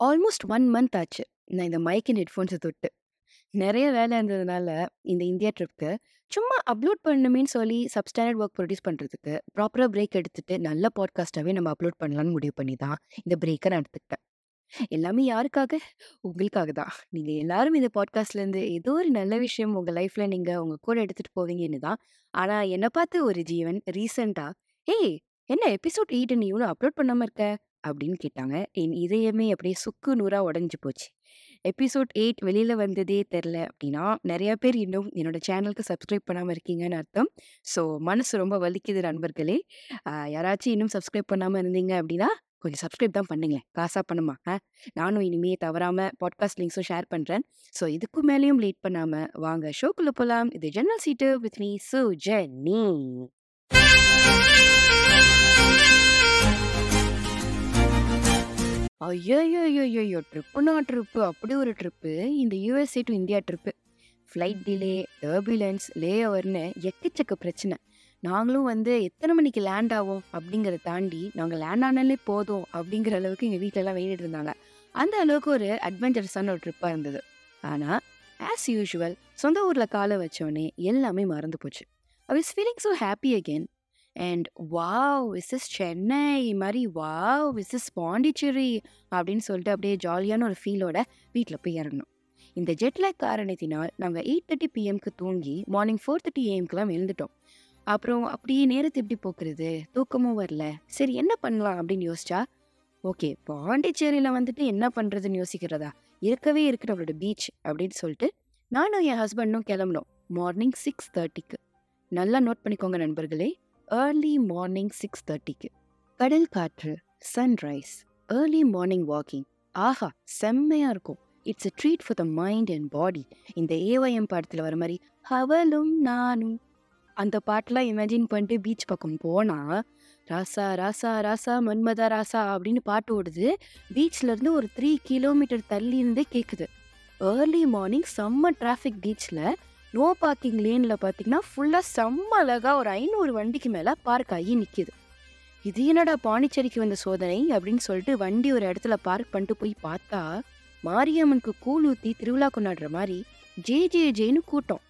Almost one month ஆச்சு. நான் இந்த மைக் அண்ட் ஹெட்ஃபோன்ஸை தொட்டு. நிறைய வேலை இருந்ததுனால, இந்த இந்தியா ட்ரிப்க்கு சும்மா அப்லோட் பண்ணணுமேனு சொல்லி சப்ஸ்டாண்டர்ட் ஒர்க் ப்ரொடியூஸ் பண்றதுக்கு, ப்ராப்பரா பிரேக் எடுத்துட்டு நல்ல பாட்காஸ்ட்டாவே நம்ம அப்லோட் பண்ணலான்னு முடிவு பண்ணி தான், இந்த பிரேக்க நான் எடுத்துக்கிட்டேன். எல்லாமே யாருக்காக? உங்களுக்காக தான். நீங்க எல்லாரும் இந்த பாட்காஸ்ட்லேருந்து ஏதோ ஒரு நல்ல விஷயம் உங்க லைஃப்ல நீங்க உங்க கூட எடுத்துட்டு போவீங்கன்னு தான். ஆனா, என்ன பார்த்து ஒரு ஜீவன் ரீசெண்டாக "ஏய்! என்ன எபிசோட் 8 நீ இவ்வளோ அப்லோட் பண்ணாம இருக்க?" அப்படின்னு கேட்டாங்க. என் இதயமே அப்படியே சுக்கு நூறாக உடஞ்சி போச்சு. எபிசோட் எயிட் வெளியில் வந்ததே தெரில அப்படின்னா, நிறையா பேர் இன்னும் என்னோட சேனலுக்கு சப்ஸ்கிரைப் பண்ணாமல் இருக்கீங்கன்னு அர்த்தம். ஸோ, மனசு ரொம்ப வலிக்குது நண்பர்களே. யாராச்சும் இன்னும் சப்ஸ்கிரைப் பண்ணாமல் இருந்தீங்க அப்படின்னா, கொஞ்சம் சப்ஸ்கிரைப் தான் பண்ணுங்களேன். காசாக பண்ணுமா ஆ நானும் இனிமேல் தவறாம பாட்காஸ்ட் லிங்க்ஸும் ஷேர் பண்ணுறேன் ஸோ, இதுக்கு மேலேயும் லேட் பண்ணாமல் வாங்க ஷோக்குள்ளே போகலாம் இது general seat with me Sujani. ஐய்யய்யய்யய்யோ! ட்ரிப்புனா ட்ரிப்பு. அப்படி ஒரு ட்ரிப்பு. இந்த USA to India trip. Flight delay, turbulence, லே ஓவர்னு எக்கச்சக்க பிரச்சனை. நாங்களும் வந்து எத்தனை மணிக்கு லேண்ட் ஆகும் அப்படிங்கிறத தாண்டி, நாங்கள் லேண்ட் ஆனாலே போதும் அப்படிங்கிற அளவுக்கு எங்கள் வீட்டிலலாம் வேண்டிட்டு இருந்தாங்க. அந்த அளவுக்கு ஒரு அட்வென்ச்சரஸான ஒரு ட்ரிப்பாக இருந்தது. ஆனால் ஆஸ் யூஷுவல் சொந்த ஊரில் காலை வச்சோடனே எல்லாமே மறந்து போச்சு. I was feeling so happy again. And wow! Is is Chennai மாதிரி வாவ்! இஸ் இஸ் பாண்டிச்சேரி அப்படின்னு சொல்லிட்டு அப்படியே ஜாலியான ஒரு ஃபீலோட வீட்டில் போய் இறங்கணும் இந்த ஜெட்லேக் காரணத்தினால் நாங்கள் எயிட் தேர்ட்டி பிஎம்க்கு தூங்கி மார்னிங் 4:30 ஏஎம்க்குலாம் எழுந்துட்டோம். அப்புறம் அப்படியே நேரத்தை எப்படி போக்குறது? தூக்கமும் வரல. சரி என்ன பண்ணலாம் அப்படின்னு யோசிச்சா, ஓகே பாண்டிச்சேரியில் வந்துட்டு என்ன பண்ணுறதுன்னு யோசிக்கிறதா? இருக்கவே இருக்கு நம்மளோட பீச் அப்படின்னு சொல்லிட்டு, நானும் என் ஹஸ்பண்டும் கிளம்புனோம். மார்னிங் 6:30க்கு. நல்லா நோட் பண்ணிக்கோங்க நண்பர்களே. ஏர்லி மார்னிங் 6:30க்கு. கடல் காற்று, சன்ரைஸ், ஏர்லி மார்னிங் வாக்கிங். ஆஹா! செம்மையாக இருக்கும். It's a treat for the mind and body. இந்த ஏஒய்எம் படத்தில் வர மாதிரி அவளும் நானும் அந்த பாட்டெலாம் இமேஜின் பண்ணிட்டு பீச் பக்கம் போனால் ராசா ராசா ராசா மன்மதா ராசா அப்படின்னு பாட்டு ஓடுது. பீச்லேருந்து ஒரு த்ரீ கிலோமீட்டர் தள்ளி இருந்தே கேட்குது ஏர்லி மார்னிங் செம்ம டிராஃபிக் பீச்சில் நோ பார்க்கிங் லேனில் பார்த்தீங்கன்னா, ஃபுல்லாக செம்ம அழகாக ஒரு ஐநூறு வண்டிக்கு மேலே பார்க் ஆகி நிற்கிது இது என்னடா பாண்டிச்சேரிக்கு வந்த சோதனை அப்படின்னு சொல்லிட்டு வண்டி ஒரு இடத்துல பார்க் பண்ணிட்டு போய் பார்த்தா, மாரியம்மனுக்கு கூழ் ஊற்றி திருவிழா கொண்டாடுற மாதிரி ஜே ஜே ஜேன்னு கூட்டம்.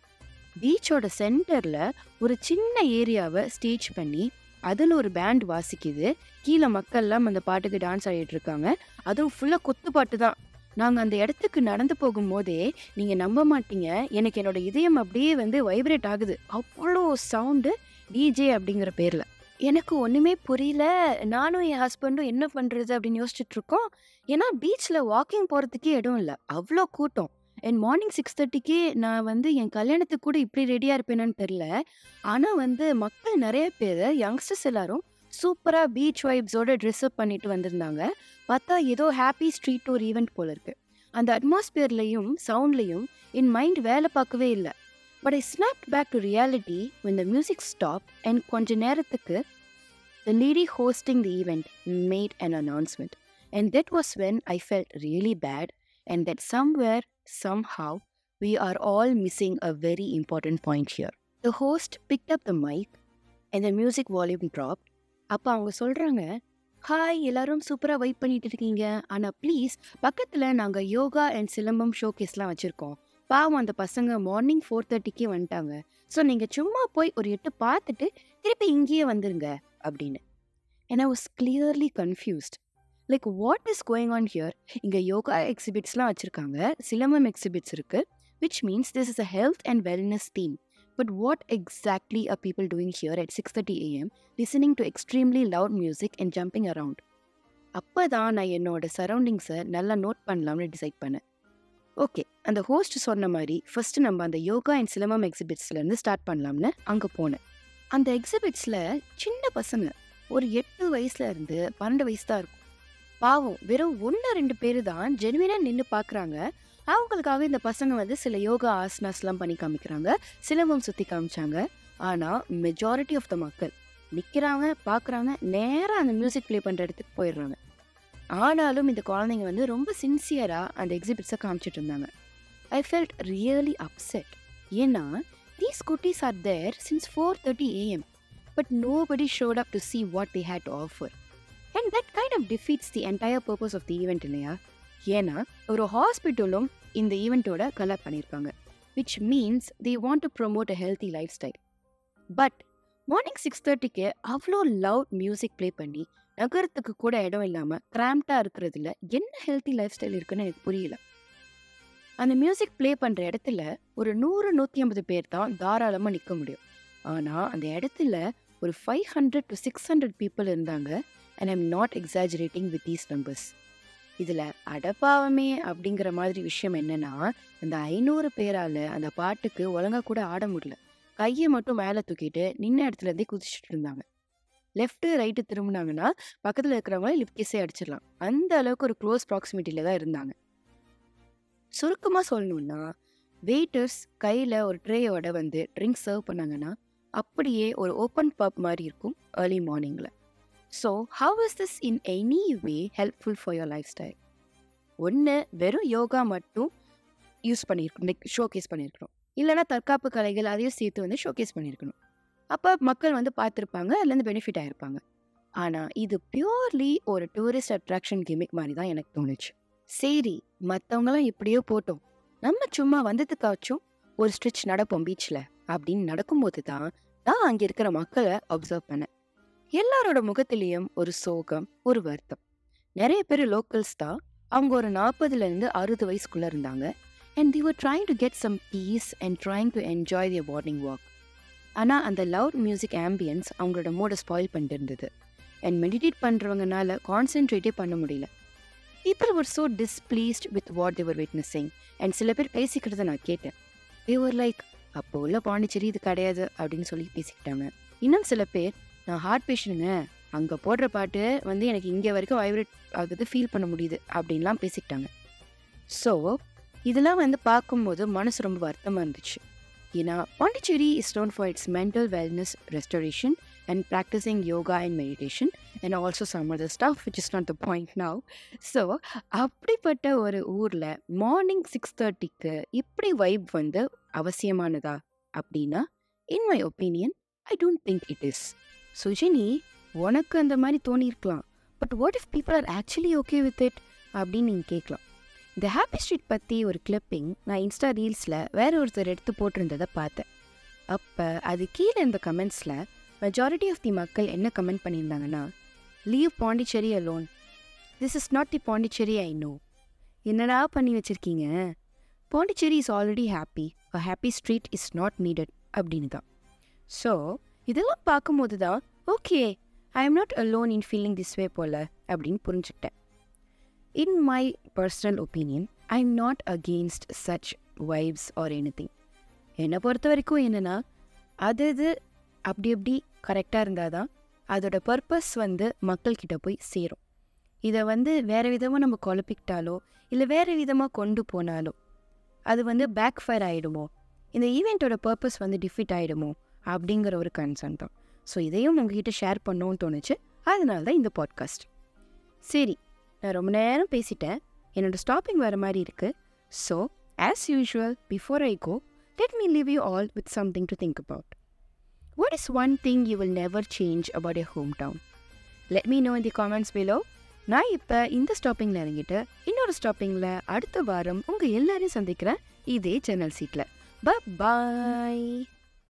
பீச்சோட சென்டரில் ஒரு சின்ன ஏரியாவை ஸ்டேஜ் பண்ணி, அதில் ஒரு பேண்ட் வாசிக்குது. கீழே மக்கள்லாம் அந்த பாட்டுக்கு டான்ஸ் ஆடிட்டு இருக்காங்க. அதுவும் ஃபுல்லாக கொத்து பாட்டு தான். நாங்க அந்த இடத்துக்கு நடந்து போகும்போதே, நீங்க நம்ப மாட்டீங்க. எனக்கு என்னோட இதயம் அப்படியே வந்து வைப்ரேட் ஆகுது. அவ்வளோ சவுண்டு டிஜே அப்படிங்கிற பேர்ல. எனக்கு ஒன்றுமே புரியல. நானும் என் ஹஸ்பண்டும் என்ன பண்ணுறது அப்படின்னு யோசிச்சுட்டு இருக்கோம். ஏன்னா பீச்சில் வாக்கிங் போகிறதுக்கே இடம் இல்லை அவ்வளோ கூட்டம். என் மார்னிங் 6:30க்கே நான் வந்து என் கல்யாணத்துக்கு கூட இப்படி ரெடியாக இருப்பேனான்னு தெரில ஆனால் வந்து மக்கள் நிறைய பேர் யங்ஸ்டர்ஸ் எல்லாரும் சூப்பராக பீச் வைப்ஸோட ட்ரெஸ்அப் பண்ணிட்டு வந்திருந்தாங்க. பார்த்தா ஏதோ ஹாப்பி ஸ்ட்ரீட் டூர் ஈவெண்ட் போல இருக்கு. அந்த அட்மாஸ்பியர்லயும், சவுண்ட்லையும் என் மைண்ட் வேலை பார்க்கவே இல்லை but I snap back to reality when the music stop and கொஞ்ச நேரத்துக்கு the lady hosting the event made an announcement and that was when I felt really bad and that somewhere, somehow we are all missing a very important point here. The host picked up the mic and the music volume dropped. அப்போ அவங்க சொல்கிறாங்க "hi எல்லாரும் சூப்பராக wait பண்ணிட்டு இருக்கீங்க. ஆனால் please பக்கத்தில் நாங்கள் யோகா அண்ட் சிலம்பம் ஷோகேஸ்லாம் வச்சுருக்கோம் பாவம் அந்த பசங்க மார்னிங் 4:30க்கே வந்துட்டாங்க. ஸோ நீங்கள் சும்மா போய் ஒரு எட்டு பார்த்துட்டு திருப்பி இங்கேயே வந்துருங்க" அப்படின்னு. And I was clearly like what is going on here? இங்கே யோகா எக்ஸிபிட்ஸ்லாம் வச்சுருக்காங்க சிலம்பம் எக்ஸிபிட்ஸ் இருக்கு. Which means this is a health and wellness theme But what exactly are people doing here at 6:30 AM listening to extremely loud music and jumping around? அப்பதான் நான் என்னோட சரௌண்டிங்ஸை நல்லா note பண்ணலாம்னு decide பண்ணேன். ஓகே அந்த ஹோஸ்ட் சொன்ன மாதிரி ஃபஸ்ட்டு நம்ம அந்த யோகா அண்ட் சிலம்பம் எக்ஸிபிட்ஸ்லேருந்து ஸ்டார்ட் பண்ணலாம்னு அங்கே போனேன். அந்த எக்ஸிபிட்ஸில் சின்ன பசங்க ஒரு எட்டு வயசுலேருந்து பன்னெண்டு வயசு தான் இருக்கும். பாவம் வெறும் ஒன்று ரெண்டு பேர் தான் ஜென்வினாக நின்று பார்க்குறாங்க. அவங்களுக்காக இந்த பசங்க வந்து சில யோகா ஆசனாஸ்லாம் பண்ணி காமிக்கிறாங்க. சிலம்பம் சுத்தி காமிச்சாங்க. ஆனா மெஜாரிட்டி ஆஃப் த மக்கள் நிற்கிறாங்க பார்க்குறாங்க, நேரா அந்த மியூசிக் ப்ளே பண்ற இடத்துக்கு போயிடுறாங்க. ஆனாலும் இந்த குழந்தைங்க வந்து ரொம்ப சின்சியரா அந்த எக்ஸிபிட்ஸை காமிச்சிட்டு இருந்தாங்க. I felt really upset. ஏன்னா தீஸ் குட்டீஸ் are there since 4:30 AM. But nobody showed up to see what they had offer and that kind of defeats the entire purpose of the event இல்லையா? ஏன்னா ஒரு ஹாஸ்பிட்டலும் இந்த ஈவெண்ட்டோட கலர் பண்ணியிருக்காங்க. Which means they want to promote a healthy lifestyle but morning six தேர்ட்டிக்கு அவ்வளோ loud music play பண்ணி நகரத்துக்கு கூட இடம் இல்லாமல் கிராம்டாக இருக்கிறதுல என்ன ஹெல்த்தி லைஃப் ஸ்டைல் இருக்குன்னு எனக்கு புரியல. அந்த மியூசிக் ப்ளே பண்ணுற இடத்துல ஒரு நூறு நூற்றி ஐம்பது பேர் தான் தாராளமாக நிற்க முடியும். ஆனால் அந்த இடத்துல ஒரு five hundred to six hundred people இருந்தாங்க and I'm not exaggerating with these numbers இதில் அடப்பாவமே அப்படிங்கிற மாதிரி விஷயம் என்னன்னா அந்த ஐநூறு பேரால் அந்த பாட்டுக்கு ஒழுங்காக கூட ஆட முடியல. கையை மட்டும் மேலே தூக்கிட்டு நின்ன இடத்துல இருந்தே குதிச்சுட்டு இருந்தாங்க. லெஃப்ட்டு ரைட்டு திரும்பினாங்கன்னா பக்கத்தில் இருக்கிறவங்கள லிப்கிஸே அடிச்சிடலாம். அந்த அளவுக்கு ஒரு க்ளோஸ் ப்ராக்சிமிட்டியில் தான் இருந்தாங்க. சுருக்கமாக சொல்லணும்னா வெயிட்டர்ஸ் கையில் ஒரு ட்ரேயோட வந்து ட்ரிங்க் சர்வ் பண்ணாங்கன்னா அப்படியே ஒரு ஓப்பன் பப் மாதிரி இருக்கும் ஏர்லி மார்னிங்கில் so how is this in any way helpful for your lifestyle ஒன்று வெறும் யோகா மட்டும் யூஸ் பண்ணியிருக்கணும் லைக் ஷோகேஸ் பண்ணியிருக்கணும் இல்லைனா தற்காப்பு கலைகள் அதையும் சேர்த்து வந்து ஷோகேஸ் பண்ணியிருக்கணும் அப்போ மக்கள் வந்து பார்த்துருப்பாங்க அதுலேருந்து பெனிஃபிட் ஆகிருப்பாங்க ஆனால் இது பியூர்லி ஒரு டூரிஸ்ட் அட்ராக்ஷன் கிமிக் மாதிரி தான் எனக்கு தோணுச்சு. சரி மற்றவங்களாம் இப்படியோ போட்டோம். நம்ம சும்மா வந்ததுக்காச்சும் ஒரு ஸ்ட்ரிச் நடப்போம் பீச்சில் அப்படின்னு நடக்கும்போது தான் நான் அங்கே இருக்கிற மக்களை அப்சர்வ் பண்ணேன். எல்லாரோட முகத்திலையும் ஒரு சோகம் ஒரு வருத்தம். நிறைய பேர் லோக்கல்ஸ் தான். அவங்க ஒரு நாற்பதுல இருந்து அறுபது வயசுக்குள்ள இருந்தாங்க. And they were trying to get some peace and trying to enjoy their morning walk ஆனால் அந்த லவுட் மியூசிக் ஆம்பியன்ஸ் அவங்களோட மூடை ஸ்பாயில் பண்ணிட்டு இருந்தது. அண்ட் மெடிடேட் பண்ணுறவங்கனால கான்சென்ட்ரேட்டே பண்ண முடியல. People were so displeased with what they were witnessing and சில பேர் பேசிக்கிறத நான் கேட்டேன். தேவர் லைக் அப்போ உள்ள பாண்டிச்சேரி இது கிடையாது அப்படின்னு சொல்லி பேசிக்கிட்டாங்க. இன்னும் சில பேர் நான் ஹார்ட் பேஷண்ட்டுங்க அங்கே போடுற பாட்டு வந்து எனக்கு இங்கே வரைக்கும் வைப்ரேட் ஆகுது ஃபீல் பண்ண முடியுது அப்படின்லாம் பேசிக்கிட்டாங்க. ஸோ இதெல்லாம் வந்து பார்க்கும்போது மனசு ரொம்ப வருத்தமாக இருந்துச்சு. ஏன்னா Pondicherry is known for its mental wellness restoration and practising yoga and meditation and also some other stuff which is not the point now so அப்படிப்பட்ட ஒரு ஊரில் மார்னிங் சிக்ஸ் தேர்ட்டிக்கு இப்படி வைப் வந்து அவசியமானதா அப்படின்னா in my opinion I don't think it is Sujini உனக்கு அந்த மாதிரி தோணியிருக்கலாம் but what if people are actually okay with it அப்படின்னு நீங்கள் கேட்கலாம் இந்த ஹாப்பி ஸ்ட்ரீட் பற்றி ஒரு கிளிப்பிங் நான் இன்ஸ்டா ரீல்ஸில் வேற ஒருத்தர் எடுத்து போட்டிருந்ததை பார்த்தேன். அப்போ அது கீழே இந்த கமெண்ட்ஸில் மெஜாரிட்டி ஆஃப் தி மக்கள் என்ன கமெண்ட் பண்ணியிருந்தாங்கன்னா leave Pondicherry alone this is not the Pondicherry I know என்னடா பண்ணி வச்சுருக்கீங்க? Pondicherry is already happy a happy street is not needed அப்படின்னு தான் ஸோ இதெல்லாம் பார்க்கும்போது தான் okay I am not alone in feeling this way போல் அப்படின்னு புரிஞ்சுக்கிட்டேன். In my personal opinion I am not against such vibes or anything என்னை பொறுத்த வரைக்கும் என்னென்னா அது இது அப்படி அப்படி கரெக்டாக இருந்தால் தான் அதோட பர்பஸ் வந்து மக்கள்கிட்ட போய் சேரும். இதை வந்து வேறு விதமாக நம்ம குழப்பிக்கிட்டாலோ இல்லை வேறு விதமாக கொண்டு போனாலோ அது வந்து பேக் ஃபயர் ஆகிடுமோ இந்த ஈவெண்ட்டோட பர்பஸ் வந்து டிஃபிட் ஆகிடுமோ அப்படிங்கிற ஒரு கன்சர்ன் தான். ஸோ இதையும் உங்ககிட்ட ஷேர் பண்ணோன்னு தோணுச்சு. அதனால தான் இந்த பாட்காஸ்ட் சரி நான் ரொம்ப நேரம் பேசிட்டேன். என்னோட ஸ்டாப்பிங் வர மாதிரி இருக்குது so as usual before I go let me leave you all with something to think about what is one thing you will never change about a home town let me know in the comments below நான் இப்போ இந்த ஸ்டாப்பிங்கில் இறங்கிட்டு இன்னொரு ஸ்டாப்பிங்கில் அடுத்த வாரம் உங்கள் எல்லாரையும் சந்திக்கிறேன். இதே சேனல் சீட்டில் ப பாய்